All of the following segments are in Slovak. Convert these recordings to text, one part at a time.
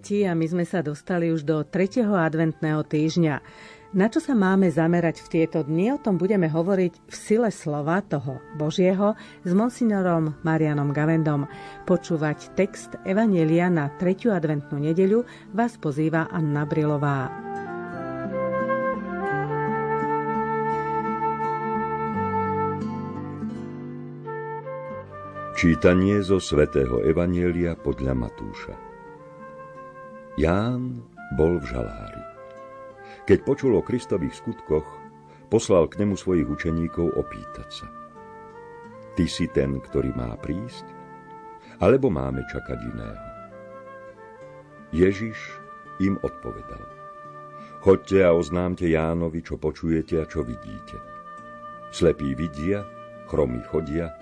Letí a my sme sa dostali už do 3. adventného týždňa. Na čo sa máme zamerať v tieto dni? O tom budeme hovoriť v sile slova toho Božieho s monsignorom Marianom Gavendom. Počúvať text Evanielia na 3. adventnú nedeľu vás pozýva Anna Brilová. Čítanie zo svätého Evanielia podľa Matúša Ján bol v žalári. Keď počul o Kristových skutkoch, poslal k nemu svojich učeníkov opýtať sa. Ty si ten, ktorý má prísť? Alebo máme čakať iného? Ježiš im odpovedal. Choďte a oznámte Jánovi, čo počujete a čo vidíte. Slepí vidia, chromy chodia,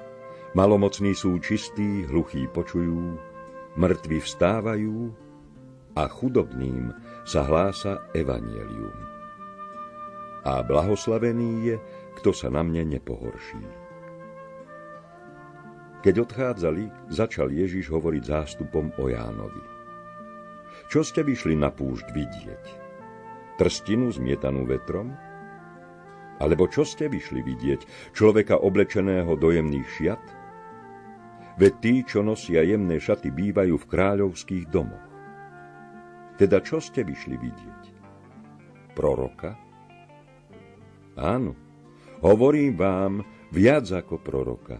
malomocní sú čistí, hluchí počujú, mŕtvi vstávajú a chudobným sa hlása evanielium. A blahoslavený je, kto sa na mne nepohorší. Keď odchádzali, začal Ježiš hovoriť zástupom o Jánovi. Čo ste vyšli na púšť vidieť? Trstinu zmietanú vetrom? Alebo čo ste vyšli vidieť? Človeka oblečeného do jemných šiat? Veď tí, čo nosia jemné šaty, bývajú v kráľovských domoch. Teda čo ste vyšli vidieť? Proroka? Áno, hovorím vám viac ako proroka,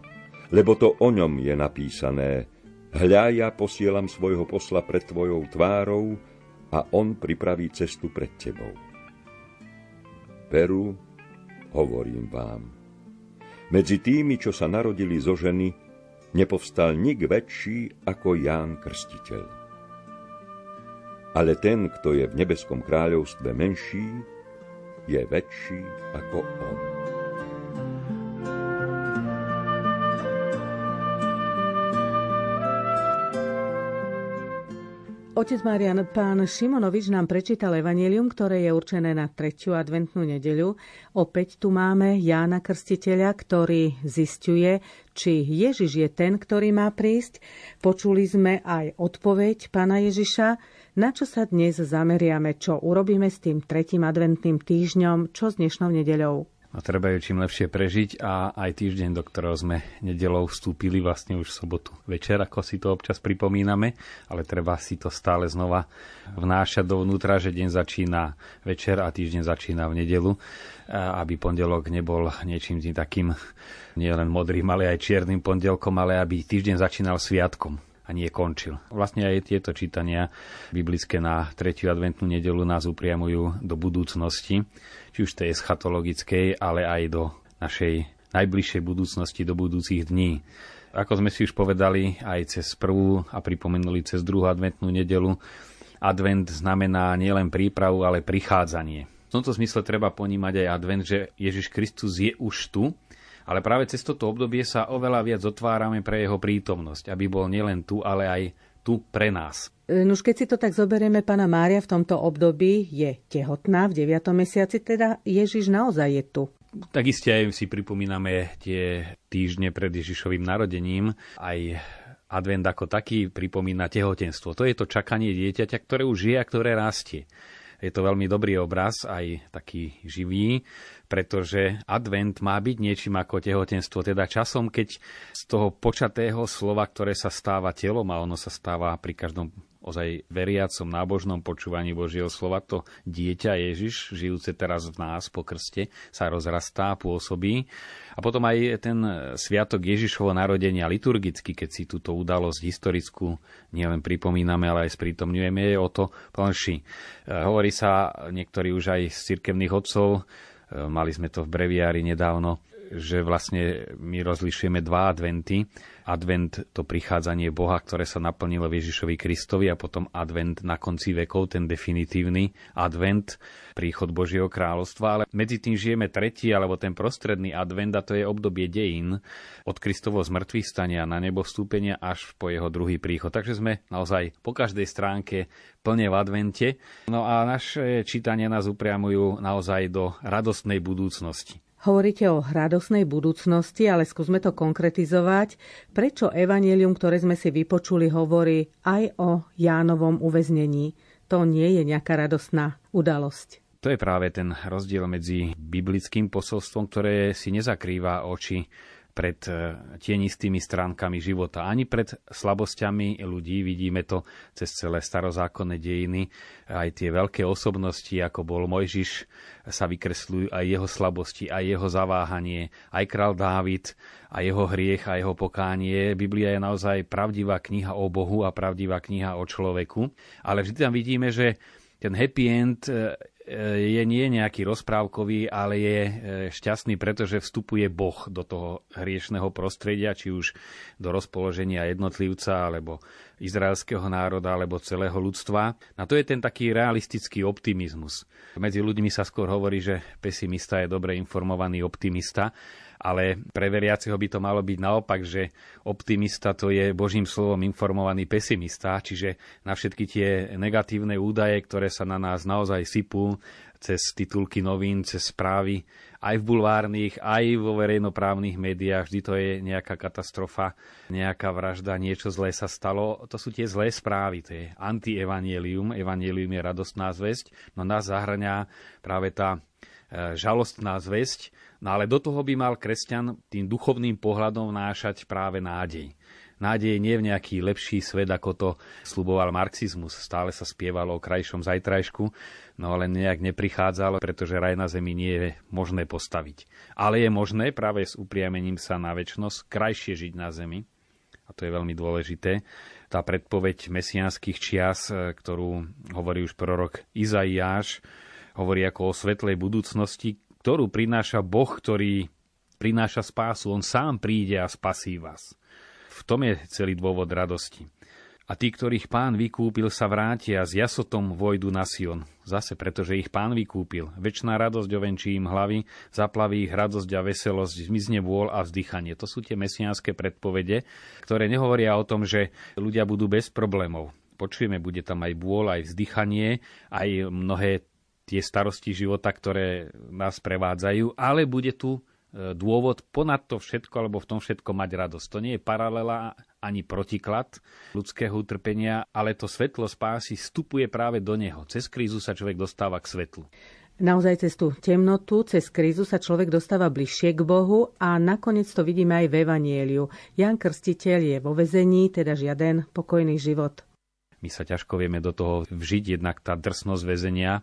lebo to o ňom je napísané. Hľa ja posielam svojho posla pred tvojou tvárou a on pripraví cestu pred tebou. Peru, hovorím vám, medzi tými, čo sa narodili zo ženy, nepovstal nik väčší ako Ján Krstiteľ ale ten, kto je v nebeskom kráľovstve menší, je väčší ako on. Otec Marian, pán Šimonovič nám prečítal evanelium, ktoré je určené na tretiu adventnú nedeľu. Opäť tu máme Jána Krstiteľa, ktorý zistuje, či Ježiš je ten, ktorý má prísť. Počuli sme aj odpoveď pána Ježiša, na čo sa dnes zameriame, čo urobíme s tým tretím adventným týždňom, čo s dnešnou nedeľou? No, treba ju čím lepšie prežiť a aj týždeň, do ktorého sme nedelou vstúpili, vlastne už v sobotu večer, ako si to občas pripomíname, ale treba si to stále znova vnášať dovnútra, že deň začína večer a týždeň začína v nedelu, aby pondelok nebol niečím takým nielen modrým, ale aj čiernym pondelkom, ale aby týždeň začínal sviatkom a nie končil. Vlastne aj tieto čítania biblické na tretiu adventnú nedelu nás upriamujú do budúcnosti, či už tej eschatologickej, ale aj do našej najbližšej budúcnosti, do budúcich dní. Ako sme si už povedali aj cez prvú a pripomenuli cez druhú adventnú nedelu, advent znamená nielen prípravu, ale prichádzanie. V tomto zmysle treba ponímať aj advent, že Ježiš Kristus je už tu ale práve cez toto obdobie sa oveľa viac otvárame pre jeho prítomnosť, aby bol nielen tu, ale aj tu pre nás. E, Nuž keď si to tak zoberieme, pána Mária v tomto období je tehotná v 9. mesiaci, teda Ježiš naozaj je tu. Takisto aj si pripomíname tie týždne pred Ježišovým narodením. Aj advent ako taký pripomína tehotenstvo. To je to čakanie dieťaťa, ktoré už je a ktoré rastie. Je to veľmi dobrý obraz, aj taký živý, pretože advent má byť niečím ako tehotenstvo, teda časom, keď z toho počatého slova, ktoré sa stáva telom a ono sa stáva pri každom ozaj veriacom, nábožnom počúvaní Božieho slova, to dieťa Ježiš, žijúce teraz v nás po krste, sa rozrastá, pôsobí. A potom aj ten sviatok Ježišovo narodenia liturgicky, keď si túto udalosť historickú nielen pripomíname, ale aj sprítomňujeme, je o to plnší. E, hovorí sa niektorí už aj z cirkevných odcov, mali sme to v breviári nedávno, že vlastne my rozlišujeme dva adventy. Advent to prichádzanie Boha, ktoré sa naplnilo v Ježišovi Kristovi a potom advent na konci vekov, ten definitívny advent, príchod Božieho kráľovstva. Ale medzi tým žijeme tretí alebo ten prostredný advent a to je obdobie dejín od Kristovo zmrtvých stania na nebo vstúpenia až po jeho druhý príchod. Takže sme naozaj po každej stránke plne v advente. No a naše čítania nás upriamujú naozaj do radostnej budúcnosti Hovoríte o radosnej budúcnosti, ale skúsme to konkretizovať. Prečo evanelium, ktoré sme si vypočuli, hovorí aj o Jánovom uväznení? To nie je nejaká radostná udalosť. To je práve ten rozdiel medzi biblickým posolstvom, ktoré si nezakrýva oči pred e, tienistými stránkami života, ani pred slabosťami ľudí. Vidíme to cez celé starozákonné dejiny. Aj tie veľké osobnosti, ako bol Mojžiš, sa vykresľujú aj jeho slabosti, aj jeho zaváhanie, aj král Dávid, a jeho hriech a jeho pokánie. Biblia je naozaj pravdivá kniha o Bohu a pravdivá kniha o človeku. Ale vždy tam vidíme, že ten happy end e, je nie nejaký rozprávkový, ale je e, šťastný, pretože vstupuje Boh do toho hriešného prostredia, či už do rozpoloženia jednotlivca, alebo izraelského národa, alebo celého ľudstva. A to je ten taký realistický optimizmus. Medzi ľuďmi sa skôr hovorí, že pesimista je dobre informovaný optimista, ale pre veriaceho by to malo byť naopak, že optimista to je Božím slovom informovaný pesimista, čiže na všetky tie negatívne údaje, ktoré sa na nás naozaj sypú cez titulky novín, cez správy, aj v bulvárnych, aj vo verejnoprávnych médiách, vždy to je nejaká katastrofa, nejaká vražda, niečo zlé sa stalo. To sú tie zlé správy, to je anti-evangelium, evangelium je radostná zväzť, no nás zahrania práve tá žalostná zväzť, No ale do toho by mal kresťan tým duchovným pohľadom nášať práve nádej. Nádej nie v nejaký lepší svet, ako to sluboval marxizmus. Stále sa spievalo o krajšom zajtrajšku, no ale nejak neprichádzalo, pretože raj na zemi nie je možné postaviť. Ale je možné práve s upriamením sa na väčšnosť krajšie žiť na zemi. A to je veľmi dôležité. Tá predpoveď mesiánskych čias, e, ktorú hovorí už prorok Izaiáš, hovorí ako o svetlej budúcnosti, ktorú prináša Boh, ktorý prináša spásu. On sám príde a spasí vás. V tom je celý dôvod radosti. A tí, ktorých pán vykúpil, sa vrátia s jasotom vojdu na Sion. Zase, pretože ich pán vykúpil. Večná radosť ovenčí im hlavy, zaplaví ich radosť a veselosť, zmizne vôľ a vzdychanie. To sú tie mesiánske predpovede, ktoré nehovoria o tom, že ľudia budú bez problémov. Počujeme, bude tam aj bôľ, aj vzdychanie, aj mnohé tie starosti života, ktoré nás prevádzajú, ale bude tu e, dôvod ponad to všetko, alebo v tom všetko mať radosť. To nie je paralela ani protiklad ľudského utrpenia, ale to svetlo spásy vstupuje práve do neho. Cez krízu sa človek dostáva k svetlu. Naozaj cez tú temnotu, cez krízu sa človek dostáva bližšie k Bohu a nakoniec to vidíme aj v Evanieliu. Jan Krstiteľ je vo vezení, teda žiaden pokojný život. My sa ťažko vieme do toho vžiť, jednak tá drsnosť väzenia,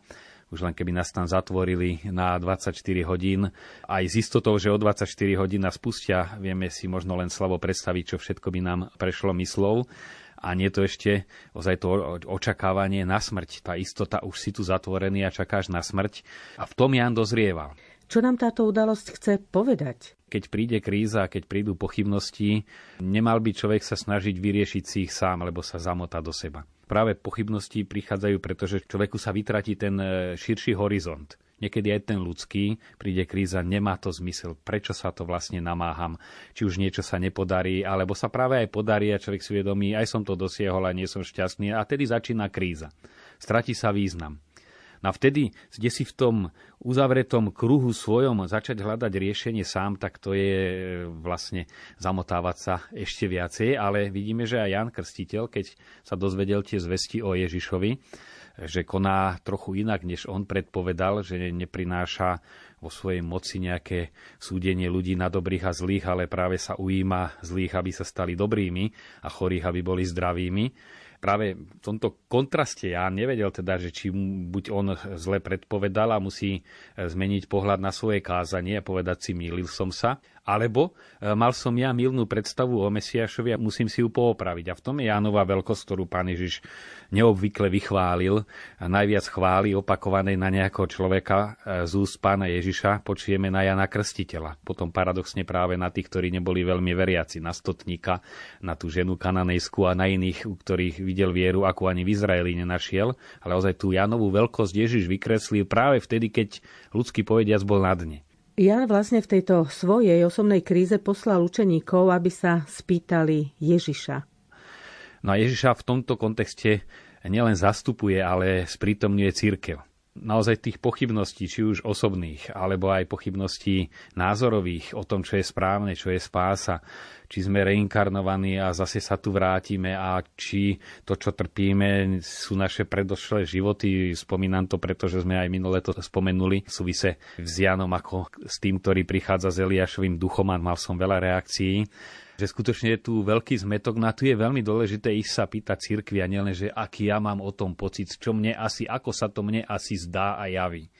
už len keby nás tam zatvorili na 24 hodín. Aj s istotou, že o 24 hodín nás pustia, vieme si možno len slabo predstaviť, čo všetko by nám prešlo myslou. A nie to ešte ozaj to očakávanie na smrť. Tá istota, už si tu zatvorený a čakáš na smrť. A v tom Jan dozrieval. Čo nám táto udalosť chce povedať? Keď príde kríza, keď prídu pochybnosti, nemal by človek sa snažiť vyriešiť si ich sám, lebo sa zamotá do seba práve pochybnosti prichádzajú, pretože človeku sa vytratí ten e, širší horizont. Niekedy aj ten ľudský, príde kríza, nemá to zmysel, prečo sa to vlastne namáham, či už niečo sa nepodarí, alebo sa práve aj podarí a človek si uvedomí, aj som to dosiahol a nie som šťastný a tedy začína kríza. Stratí sa význam. No a vtedy, kde si v tom uzavretom kruhu svojom začať hľadať riešenie sám, tak to je e, vlastne zamotávať sa ešte viacej. Ale vidíme, že aj Jan Krstiteľ, keď sa dozvedel tie zvesti o Ježišovi, že koná trochu inak, než on predpovedal, že neprináša vo svojej moci nejaké súdenie ľudí na dobrých a zlých, ale práve sa ujíma zlých, aby sa stali dobrými a chorých, aby boli zdravými práve v tomto kontraste ja nevedel teda, že či buď on zle predpovedal a musí e, zmeniť pohľad na svoje kázanie a povedať si, mýlil som sa, alebo e, mal som ja milnú predstavu o Mesiašovi a musím si ju poopraviť. A v tom je Jánova veľkosť, ktorú pán Ježiš neobvykle vychválil. A najviac chváli opakovanej na nejakého človeka e, z úst pána Ježiša počujeme na Jana Krstiteľa. Potom paradoxne práve na tých, ktorí neboli veľmi veriaci, na stotníka, na tú ženu kananejskú a na iných, u ktorých videl vieru, ako ani v Izraeli nenašiel. Ale ozaj tú Janovú veľkosť Ježiš vykreslil práve vtedy, keď ľudský povediac bol na dne. Jan vlastne v tejto svojej osobnej kríze poslal učeníkov, aby sa spýtali Ježiša. No a Ježiša v tomto kontexte nielen zastupuje, ale sprítomňuje církev. Naozaj tých pochybností, či už osobných, alebo aj pochybností názorových o tom, čo je správne, čo je spása, či sme reinkarnovaní a zase sa tu vrátime a či to, čo trpíme, sú naše predošlé životy. Spomínam to, pretože sme aj minulé to spomenuli v súvise s Janom ako s tým, ktorý prichádza s Eliášovým duchom a mal som veľa reakcií že skutočne je tu veľký zmetok. Na tu je veľmi dôležité ísť sa pýtať cirkvi a nielen, že aký ja mám o tom pocit, čo mne asi, ako sa to mne asi zdá a javí.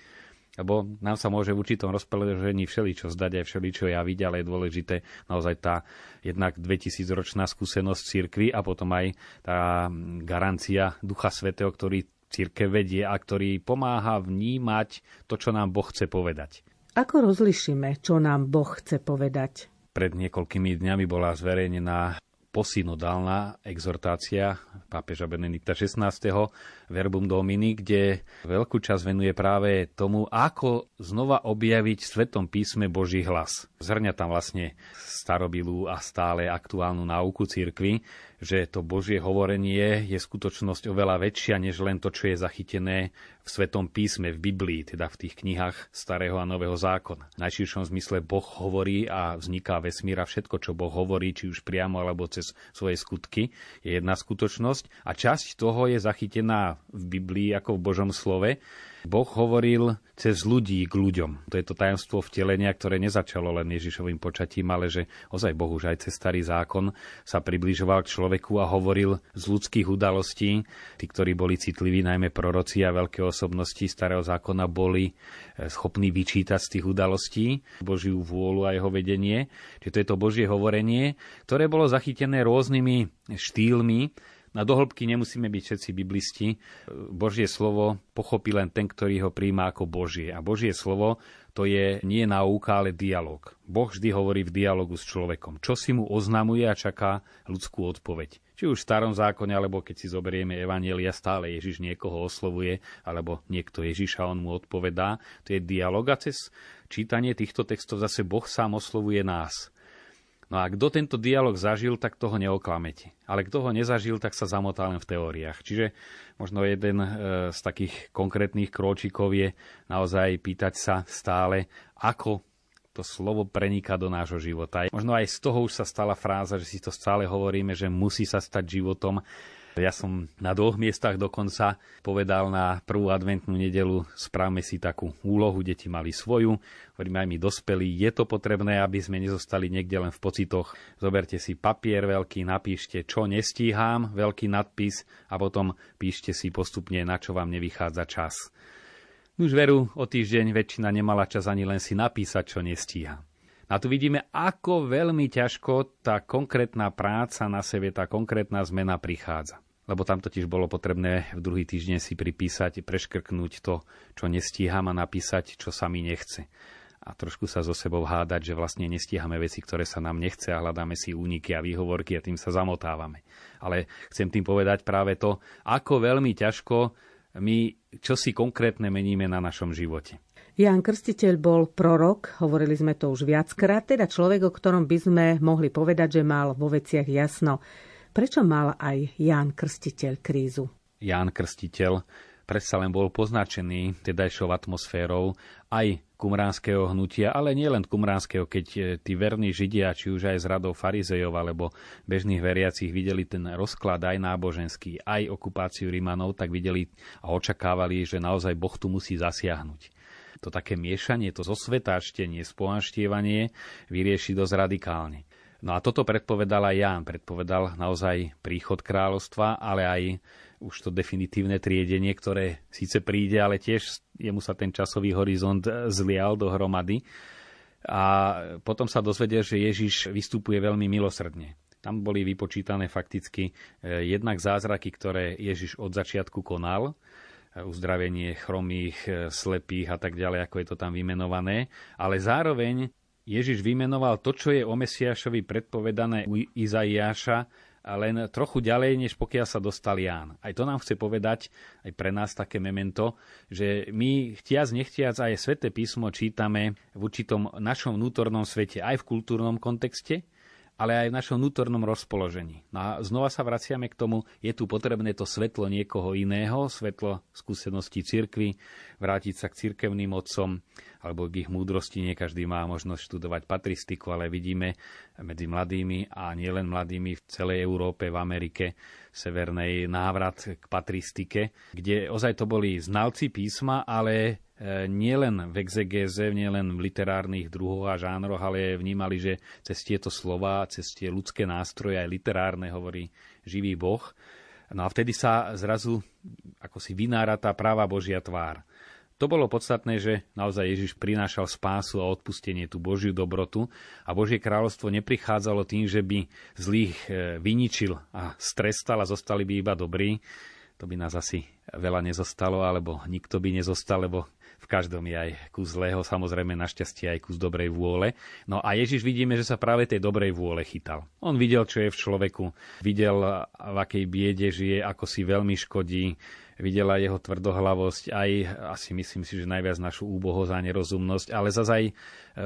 Lebo nám sa môže v určitom rozpoložení všeličo zdať aj všeličo javiť, ale je dôležité naozaj tá jednak 2000-ročná skúsenosť cirkvi a potom aj tá garancia Ducha Svetého, ktorý církev vedie a ktorý pomáha vnímať to, čo nám Boh chce povedať. Ako rozlišíme, čo nám Boh chce povedať? Pred niekoľkými dňami bola zverejnená posynodálna exhortácia pápeža Benedikta XVI. Verbum Domini, kde veľkú časť venuje práve tomu, ako znova objaviť v Svetom písme Boží hlas. Zhrňa tam vlastne starobilú a stále aktuálnu náuku cirkvy, že to Božie hovorenie je skutočnosť oveľa väčšia, než len to, čo je zachytené v Svetom písme, v Biblii, teda v tých knihách Starého a Nového zákona. V najširšom zmysle Boh hovorí a vzniká vesmír a všetko, čo Boh hovorí, či už priamo alebo cez svoje skutky, je jedna skutočnosť a časť toho je zachytená v Biblii ako v Božom slove Boh hovoril cez ľudí k ľuďom. To je to tajomstvo vtelenia, ktoré nezačalo len Ježišovým počatím, ale že ozaj Boh už aj cez starý zákon sa približoval k človeku a hovoril z ľudských udalostí. Tí, ktorí boli citliví, najmä proroci a veľké osobnosti starého zákona, boli eh, schopní vyčítať z tých udalostí Božiu vôľu a jeho vedenie. Čiže to je to Božie hovorenie, ktoré bolo zachytené rôznymi štýlmi, na dohlbky nemusíme byť všetci biblisti. Božie slovo pochopí len ten, ktorý ho príjma ako Božie. A Božie slovo to je nie náuka, ale dialog. Boh vždy hovorí v dialogu s človekom. Čo si mu oznamuje a čaká ľudskú odpoveď. Či už v starom zákone, alebo keď si zoberieme Evanielia, stále Ježiš niekoho oslovuje, alebo niekto Ježiša, on mu odpovedá. To je dialog a cez čítanie týchto textov zase Boh sám oslovuje nás. No a kto tento dialog zažil, tak toho neoklamete. Ale kto ho nezažil, tak sa zamotá len v teóriách. Čiže možno jeden e, z takých konkrétnych krôčikov je naozaj pýtať sa stále, ako to slovo preniká do nášho života. Možno aj z toho už sa stala fráza, že si to stále hovoríme, že musí sa stať životom ja som na dvoch miestach dokonca povedal na prvú adventnú nedelu, správme si takú úlohu, deti mali svoju, hovorím aj my dospelí, je to potrebné, aby sme nezostali niekde len v pocitoch. Zoberte si papier veľký, napíšte, čo nestíham, veľký nadpis a potom píšte si postupne, na čo vám nevychádza čas. Už veru, o týždeň väčšina nemala čas ani len si napísať, čo nestíha. A tu vidíme, ako veľmi ťažko tá konkrétna práca na sebe, tá konkrétna zmena prichádza lebo tam totiž bolo potrebné v druhý týždeň si pripísať, preškrknúť to, čo nestíham a napísať, čo sa mi nechce. A trošku sa so sebou hádať, že vlastne nestíhame veci, ktoré sa nám nechce a hľadáme si úniky a výhovorky a tým sa zamotávame. Ale chcem tým povedať práve to, ako veľmi ťažko my čo si konkrétne meníme na našom živote. Jan Krstiteľ bol prorok, hovorili sme to už viackrát, teda človek, o ktorom by sme mohli povedať, že mal vo veciach jasno. Prečo mal aj Ján Krstiteľ krízu? Ján Krstiteľ predsa len bol poznačený tedajšou atmosférou aj kumránskeho hnutia, ale nielen kumránskeho, keď e, tí verní židia, či už aj z radou farizejov alebo bežných veriacich videli ten rozklad aj náboženský, aj okupáciu Rimanov, tak videli a očakávali, že naozaj Boh tu musí zasiahnuť. To také miešanie, to zosvetáštenie, spohanštievanie vyrieši dosť radikálne. No a toto predpovedal aj Ján. Predpovedal naozaj príchod kráľovstva, ale aj už to definitívne triedenie, ktoré síce príde, ale tiež jemu sa ten časový horizont zlial dohromady. A potom sa dozvedel, že Ježiš vystupuje veľmi milosrdne. Tam boli vypočítané fakticky e, jednak zázraky, ktoré Ježiš od začiatku konal, e, uzdravenie chromých, e, slepých a tak ďalej, ako je to tam vymenované, ale zároveň Ježiš vymenoval to, čo je o Mesiášovi predpovedané u Izaiáša, len trochu ďalej, než pokiaľ sa dostal Ján. Aj to nám chce povedať, aj pre nás také memento, že my chtiac, nechtiac aj Sveté písmo čítame v určitom našom vnútornom svete, aj v kultúrnom kontexte, ale aj v našom vnútornom rozpoložení. No a znova sa vraciame k tomu, je tu potrebné to svetlo niekoho iného, svetlo skúseností cirkvy, vrátiť sa k cirkevným otcom, alebo k ich múdrosti. Nie každý má možnosť študovať patristiku, ale vidíme medzi mladými a nielen mladými v celej Európe, v Amerike, severnej návrat k patristike, kde ozaj to boli znalci písma, ale nielen v exegéze, nielen v literárnych druhoch a žánroch, ale vnímali, že cez tieto slova, cez tie ľudské nástroje, aj literárne, hovorí živý Boh. No a vtedy sa zrazu ako si vynára tá práva Božia tvár. To bolo podstatné, že naozaj Ježiš prinášal spásu a odpustenie, tú Božiu dobrotu a Božie kráľovstvo neprichádzalo tým, že by zlých e, vyničil a strestal a zostali by iba dobrí. To by nás asi veľa nezostalo, alebo nikto by nezostal, lebo v každom je aj kus zlého, samozrejme našťastie aj kus dobrej vôle. No a Ježiš vidíme, že sa práve tej dobrej vôle chytal. On videl, čo je v človeku, videl, v akej biede žije, ako si veľmi škodí, videla jeho tvrdohlavosť, aj asi myslím si, že najviac našu úbohosť a nerozumnosť, ale zase aj e,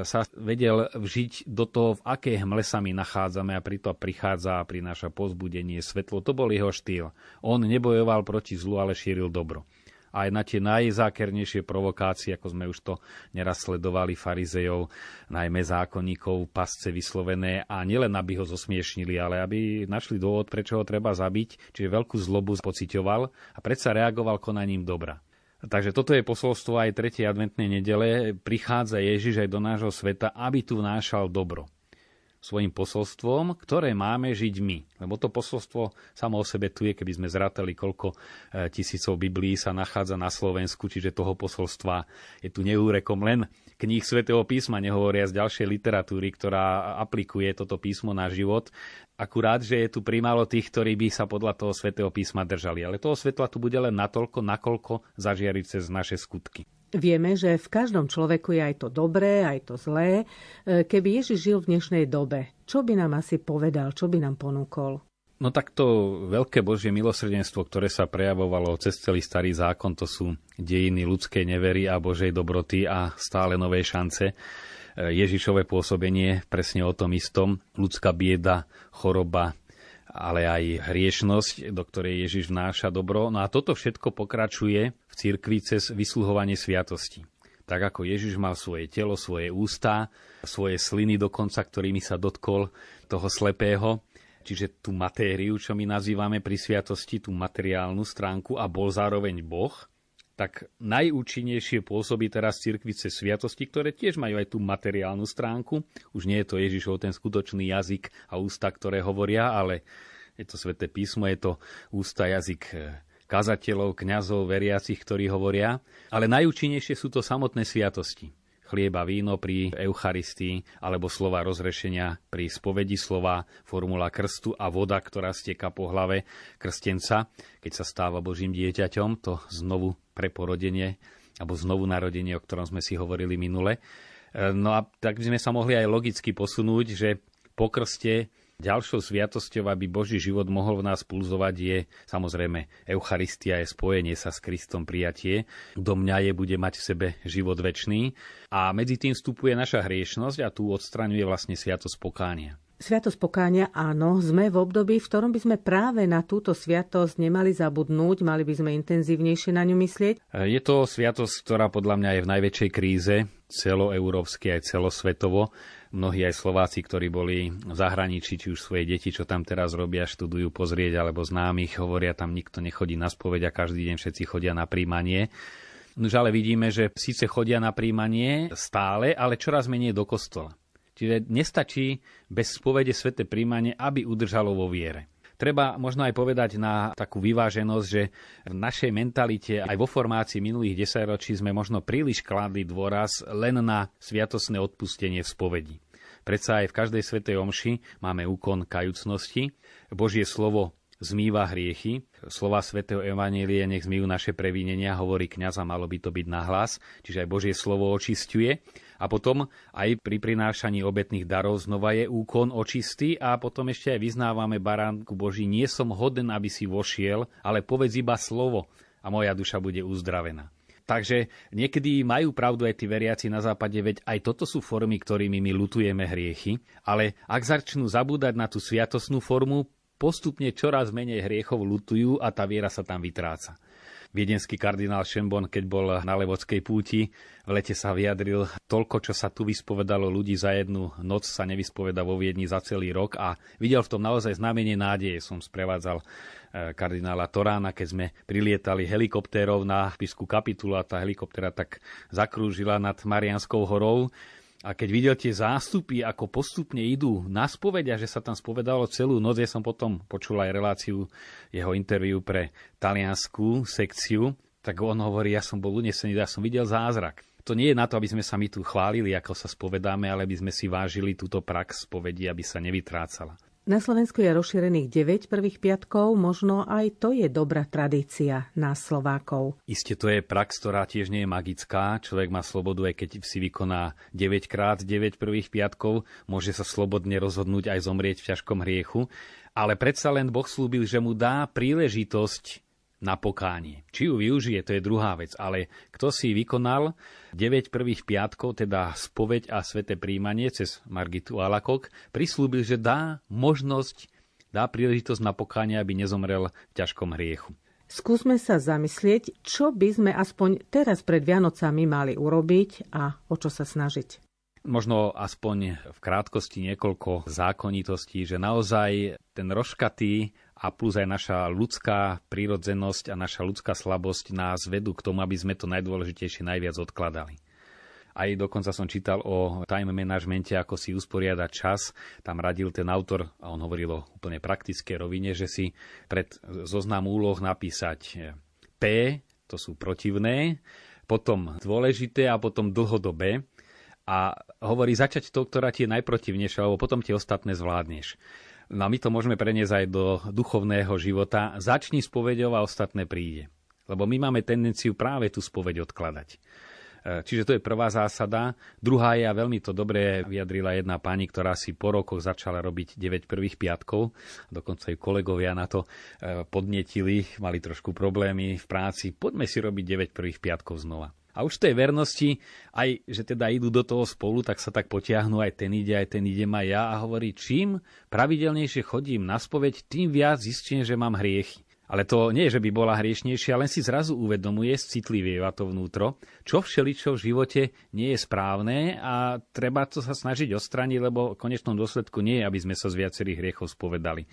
sa vedel vžiť do toho, v aké hmle sa my nachádzame a pritom prichádza a prináša pozbudenie, svetlo. To bol jeho štýl. On nebojoval proti zlu, ale šíril dobro aj na tie najzákernejšie provokácie, ako sme už to neraz sledovali farizejov, najmä zákonníkov, pasce vyslovené a nielen aby ho zosmiešnili, ale aby našli dôvod, prečo ho treba zabiť, čiže veľkú zlobu pocitoval a predsa reagoval konaním dobra. Takže toto je posolstvo aj 3. adventnej nedele. Prichádza Ježiš aj do nášho sveta, aby tu vnášal dobro svojim posolstvom, ktoré máme žiť my. Lebo to posolstvo samo o sebe tu je, keby sme zrátali, koľko e, tisícov Biblií sa nachádza na Slovensku, čiže toho posolstva je tu neúrekom len kníh svätého písma, nehovoria z ďalšej literatúry, ktorá aplikuje toto písmo na život. Akurát, že je tu primálo tých, ktorí by sa podľa toho svätého písma držali. Ale toho svetla tu bude len natoľko, nakoľko zažiari cez naše skutky. Vieme, že v každom človeku je aj to dobré, aj to zlé. E, keby Ježiš žil v dnešnej dobe, čo by nám asi povedal, čo by nám ponúkol? No tak to veľké Božie milosrdenstvo, ktoré sa prejavovalo cez celý starý zákon, to sú dejiny ľudskej nevery a Božej dobroty a stále nové šance. E, Ježišové pôsobenie presne o tom istom. Ľudská bieda, choroba, ale aj hriešnosť, do ktorej Ježiš vnáša dobro. No a toto všetko pokračuje v cirkvi cez vysluhovanie sviatosti. Tak ako Ježiš mal svoje telo, svoje ústa, svoje sliny dokonca, ktorými sa dotkol toho slepého, čiže tú matériu, čo my nazývame pri sviatosti, tú materiálnu stránku a bol zároveň Boh, tak najúčinnejšie pôsobí teraz cirkvi cez sviatosti, ktoré tiež majú aj tú materiálnu stránku. Už nie je to Ježišov ten skutočný jazyk a ústa, ktoré hovoria, ale je to sväté písmo, je to ústa jazyk eh, kazateľov, kňazov, veriacich, ktorí hovoria. Ale najúčinnejšie sú to samotné sviatosti chlieba, víno pri Eucharistii alebo slova rozrešenia pri spovedi slova, formula krstu a voda, ktorá steka po hlave krstenca, keď sa stáva Božím dieťaťom, to znovu preporodenie alebo znovu narodenie, o ktorom sme si hovorili minule. E, no a tak by sme sa mohli aj logicky posunúť, že po krste Ďalšou sviatosťou, aby Boží život mohol v nás pulzovať, je samozrejme Eucharistia, je spojenie sa s Kristom prijatie. Do mňa je bude mať v sebe život väčší. A medzi tým vstupuje naša hriešnosť a tu odstraňuje vlastne sviatosť pokánia. Sviatosť pokánia, áno, sme v období, v ktorom by sme práve na túto sviatosť nemali zabudnúť, mali by sme intenzívnejšie na ňu myslieť. Je to sviatosť, ktorá podľa mňa je v najväčšej kríze, celoeurópsky aj celosvetovo mnohí aj Slováci, ktorí boli v zahraničí, či už svoje deti, čo tam teraz robia, študujú, pozrieť, alebo známych, hovoria, tam nikto nechodí na spoveď a každý deň všetci chodia na príjmanie. Nož ale vidíme, že síce chodia na príjmanie stále, ale čoraz menej do kostola. Čiže nestačí bez spovede svete príjmanie, aby udržalo vo viere. Treba možno aj povedať na takú vyváženosť, že v našej mentalite aj vo formácii minulých desaťročí sme možno príliš kladli dôraz len na sviatosné odpustenie v spovedi. Predsa aj v každej svetej omši máme úkon kajúcnosti. Božie slovo zmýva hriechy. Slova svätého Evanielie nech zmývajú naše previnenia, hovorí kňaz a malo by to byť nahlas, čiže aj Božie slovo očistuje. A potom aj pri prinášaní obetných darov znova je úkon očistý a potom ešte aj vyznávame baránku Boží, nie som hoden, aby si vošiel, ale povedz iba slovo a moja duša bude uzdravená. Takže niekedy majú pravdu aj tí veriaci na západe, veď aj toto sú formy, ktorými my lutujeme hriechy, ale ak začnú zabúdať na tú sviatosnú formu, postupne čoraz menej hriechov lutujú a tá viera sa tam vytráca. Viedenský kardinál Šembon, keď bol na Levodskej púti, v lete sa vyjadril, toľko, čo sa tu vyspovedalo ľudí za jednu noc, sa nevyspoveda vo Viedni za celý rok a videl v tom naozaj znamenie nádeje. Som sprevádzal eh, kardinála Torána, keď sme prilietali helikoptérov na Pisku kapitulu a tá helikoptéra tak zakrúžila nad Marianskou horou a keď videl tie zástupy, ako postupne idú na spoveď a že sa tam spovedalo celú noc, ja som potom počul aj reláciu jeho interviu pre talianskú sekciu, tak on hovorí, ja som bol unesený, ja som videl zázrak. To nie je na to, aby sme sa my tu chválili, ako sa spovedáme, ale aby sme si vážili túto prax spovedi, aby sa nevytrácala. Na Slovensku je rozšírených 9 prvých piatkov, možno aj to je dobrá tradícia na Slovákov. Isté to je prax, ktorá tiež nie je magická. Človek má slobodu, aj keď si vykoná 9 krát 9 prvých piatkov, môže sa slobodne rozhodnúť aj zomrieť v ťažkom hriechu. Ale predsa len Boh slúbil, že mu dá príležitosť na pokánie. Či ju využije, to je druhá vec, ale kto si vykonal 9 prvých piatkov, teda spoveď a sveté príjmanie cez Margitu Alakok, prislúbil, že dá možnosť, dá príležitosť na pokánie, aby nezomrel v ťažkom hriechu. Skúsme sa zamyslieť, čo by sme aspoň teraz pred Vianocami mali urobiť a o čo sa snažiť. Možno aspoň v krátkosti niekoľko zákonitostí, že naozaj ten roškatý a plus aj naša ľudská prírodzenosť a naša ľudská slabosť nás vedú k tomu, aby sme to najdôležitejšie najviac odkladali. Aj dokonca som čítal o time managemente, ako si usporiadať čas. Tam radil ten autor, a on hovoril o úplne praktické rovine, že si pred zoznam úloh napísať P, to sú protivné, potom dôležité a potom dlhodobé. A hovorí začať to, ktorá ti je najprotivnejšia, alebo potom tie ostatné zvládneš. No my to môžeme preniesť aj do duchovného života. Začni spovedou a ostatné príde. Lebo my máme tendenciu práve tú spoveď odkladať. E, čiže to je prvá zásada. Druhá je, a veľmi to dobre vyjadrila jedna pani, ktorá si po rokoch začala robiť 9 prvých piatkov. Dokonca aj kolegovia na to e, podnetili, mali trošku problémy v práci. Poďme si robiť 9 prvých piatkov znova. A už tej vernosti, aj že teda idú do toho spolu, tak sa tak potiahnu, aj ten ide, aj ten idem aj ja a hovorí, čím pravidelnejšie chodím na spoveď, tým viac zistím, že mám hriechy. Ale to nie, že by bola hriešnejšia, len si zrazu uvedomuje, citlivieva to vnútro, čo všeličo v živote nie je správne a treba to sa snažiť odstraniť, lebo v konečnom dôsledku nie je, aby sme sa z viacerých hriechov spovedali.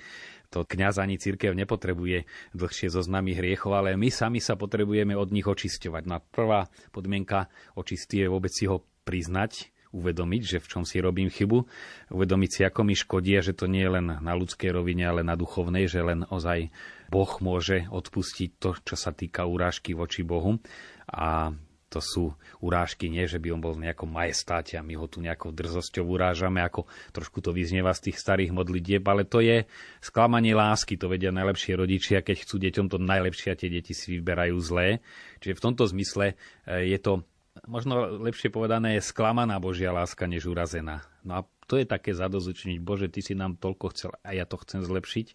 To kňaz ani církev nepotrebuje dlhšie zoznamy hriechov, ale my sami sa potrebujeme od nich očisťovať. No prvá podmienka očistí je vôbec si ho priznať, uvedomiť, že v čom si robím chybu, uvedomiť si, ako mi škodí že to nie je len na ľudskej rovine, ale na duchovnej, že len ozaj Boh môže odpustiť to, čo sa týka urážky voči Bohu. A to sú urážky, nie, že by on bol v nejakom majestáte a my ho tu nejakou drzosťou urážame, ako trošku to vyznieva z tých starých modlitieb, ale to je sklamanie lásky, to vedia najlepšie rodičia, keď chcú deťom to najlepšie a tie deti si vyberajú zlé. Čiže v tomto zmysle e, je to možno lepšie povedané, je sklamaná Božia láska, než urazená. No a to je také zadozučniť, Bože, Ty si nám toľko chcel a ja to chcem zlepšiť.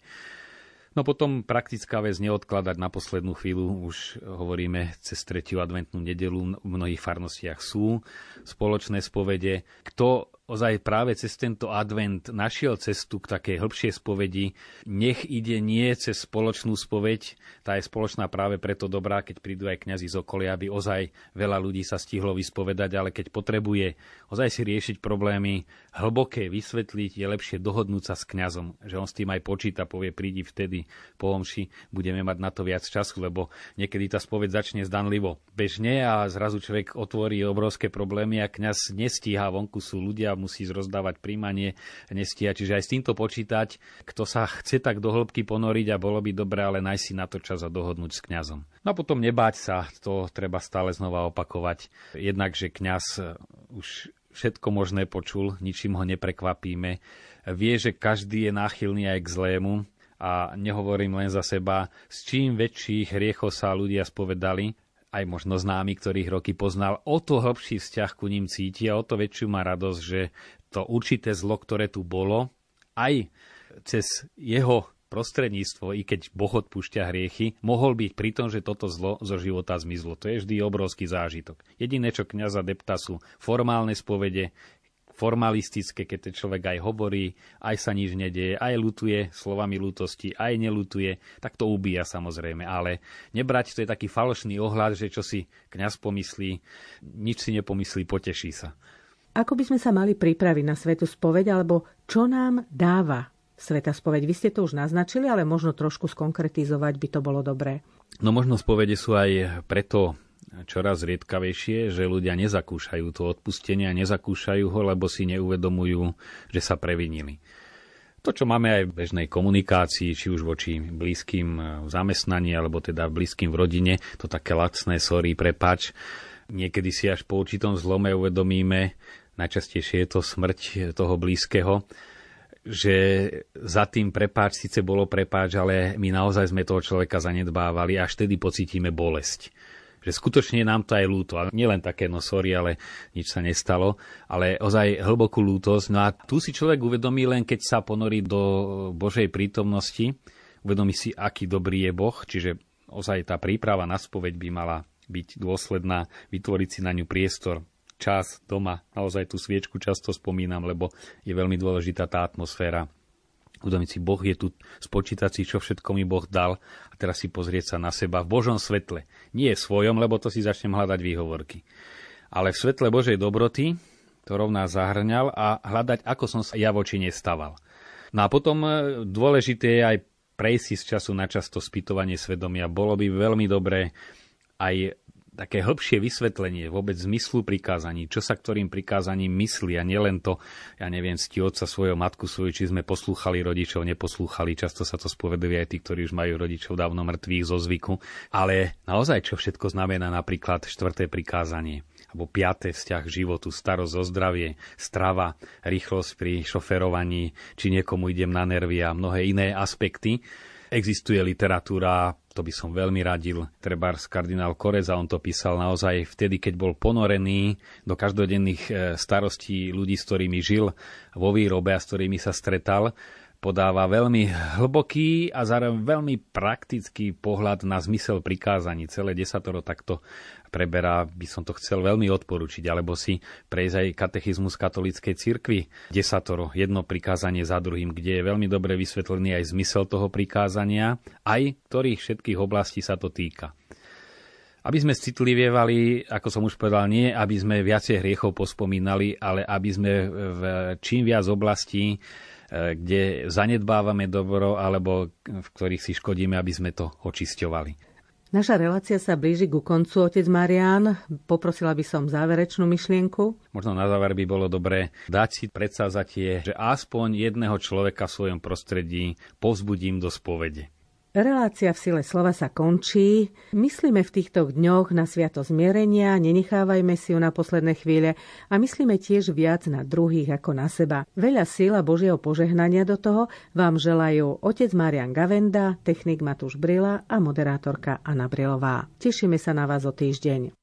No potom praktická vec neodkladať na poslednú chvíľu, už hovoríme cez tretiu adventnú nedelu, v mnohých farnostiach sú spoločné spovede. Kto ozaj práve cez tento advent našiel cestu k takej hĺbšej spovedi, nech ide nie cez spoločnú spoveď, tá je spoločná práve preto dobrá, keď prídu aj kňazi z okolia, aby ozaj veľa ľudí sa stihlo vyspovedať, ale keď potrebuje ozaj si riešiť problémy, hlboké vysvetliť, je lepšie dohodnúť sa s kňazom, že on s tým aj počíta, povie, prídi vtedy po omši, budeme mať na to viac času, lebo niekedy tá spoveď začne zdanlivo bežne a zrazu človek otvorí obrovské problémy a kňaz nestíha, vonku sú ľudia, musí rozdávať príjmanie, nestia. Čiže aj s týmto počítať, kto sa chce tak do hĺbky ponoriť a bolo by dobré, ale nájsť si na to čas a dohodnúť s kňazom. No a potom nebáť sa, to treba stále znova opakovať. Jednak, že kňaz už všetko možné počul, ničím ho neprekvapíme. Vie, že každý je náchylný aj k zlému a nehovorím len za seba, s čím väčších hriechov sa ľudia spovedali, aj možno známy, ktorých roky poznal, o to hlbší vzťah ku ním cíti a o to väčšiu má radosť, že to určité zlo, ktoré tu bolo, aj cez jeho prostredníctvo, i keď Boh odpúšťa hriechy, mohol byť pri tom, že toto zlo zo života zmizlo. To je vždy obrovský zážitok. Jediné, čo kniaza depta sú formálne spovede, formalistické, keď ten človek aj hovorí, aj sa nič nedieje, aj lutuje slovami lutosti, aj nelutuje, tak to ubíja samozrejme. Ale nebrať to je taký falošný ohľad, že čo si kňaz pomyslí, nič si nepomyslí, poteší sa. Ako by sme sa mali pripraviť na svetu spoveď, alebo čo nám dáva sveta spoveď? Vy ste to už naznačili, ale možno trošku skonkretizovať by to bolo dobré. No možno spovede sú aj preto čoraz riedkavejšie, že ľudia nezakúšajú to odpustenie a nezakúšajú ho, lebo si neuvedomujú, že sa previnili. To, čo máme aj v bežnej komunikácii, či už voči blízkym v zamestnaní, alebo teda blízkym v rodine, to také lacné sorry, prepač. Niekedy si až po určitom zlome uvedomíme, najčastejšie je to smrť toho blízkeho, že za tým prepáč síce bolo prepáč, ale my naozaj sme toho človeka zanedbávali, až vtedy pocítime bolesť že skutočne nám to aj ľúto. A nielen také, no sorry, ale nič sa nestalo, ale ozaj hlbokú lútosť. No a tu si človek uvedomí len, keď sa ponorí do Božej prítomnosti, uvedomí si, aký dobrý je Boh, čiže ozaj tá príprava na spoveď by mala byť dôsledná, vytvoriť si na ňu priestor, čas doma. Naozaj tú sviečku často spomínam, lebo je veľmi dôležitá tá atmosféra uvedomiť si, Boh je tu, spočítať si, čo všetko mi Boh dal a teraz si pozrieť sa na seba v Božom svetle. Nie svojom, lebo to si začnem hľadať výhovorky. Ale v svetle Božej dobroty to rovná zahrňal a hľadať, ako som sa ja voči nestaval. No a potom e, dôležité je aj prejsť z času na čas to spýtovanie svedomia. Bolo by veľmi dobré aj také hĺbšie vysvetlenie vôbec zmyslu prikázaní, čo sa ktorým prikázaním myslí a nielen to, ja neviem, sti otca svojho, matku svoju, či sme poslúchali rodičov, neposlúchali, často sa to spovedujú aj tí, ktorí už majú rodičov dávno mŕtvych zo zvyku, ale naozaj čo všetko znamená napríklad štvrté prikázanie alebo piaté vzťah životu, starosť o zdravie, strava, rýchlosť pri šoferovaní, či niekomu idem na nervy a mnohé iné aspekty, Existuje literatúra, to by som veľmi radil, trebárs kardinál Koreza, on to písal naozaj vtedy, keď bol ponorený do každodenných e, starostí ľudí, s ktorými žil vo výrobe a s ktorými sa stretal podáva veľmi hlboký a zároveň veľmi praktický pohľad na zmysel prikázaní. Celé desatoro takto preberá, by som to chcel veľmi odporučiť, alebo si prejsť aj katechizmus katolíckej cirkvi. Desatoro, jedno prikázanie za druhým, kde je veľmi dobre vysvetlený aj zmysel toho prikázania, aj ktorých všetkých oblastí sa to týka. Aby sme citlivievali, ako som už povedal, nie aby sme viacej hriechov pospomínali, ale aby sme v čím viac oblastí kde zanedbávame dobro alebo v ktorých si škodíme, aby sme to očisťovali. Naša relácia sa blíži ku koncu, otec Marian. Poprosila by som záverečnú myšlienku. Možno na záver by bolo dobré dať si predsazatie, že aspoň jedného človeka v svojom prostredí povzbudím do spovede. Relácia v sile slova sa končí. Myslíme v týchto dňoch na sviato zmierenia, nenechávajme si ju na posledné chvíle a myslíme tiež viac na druhých ako na seba. Veľa síla Božieho požehnania do toho vám želajú otec Marian Gavenda, technik Matúš Brila a moderátorka Anna Brilová. Tešíme sa na vás o týždeň.